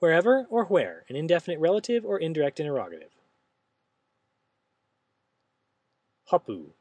Wherever or where, an indefinite relative or indirect interrogative. Hapu.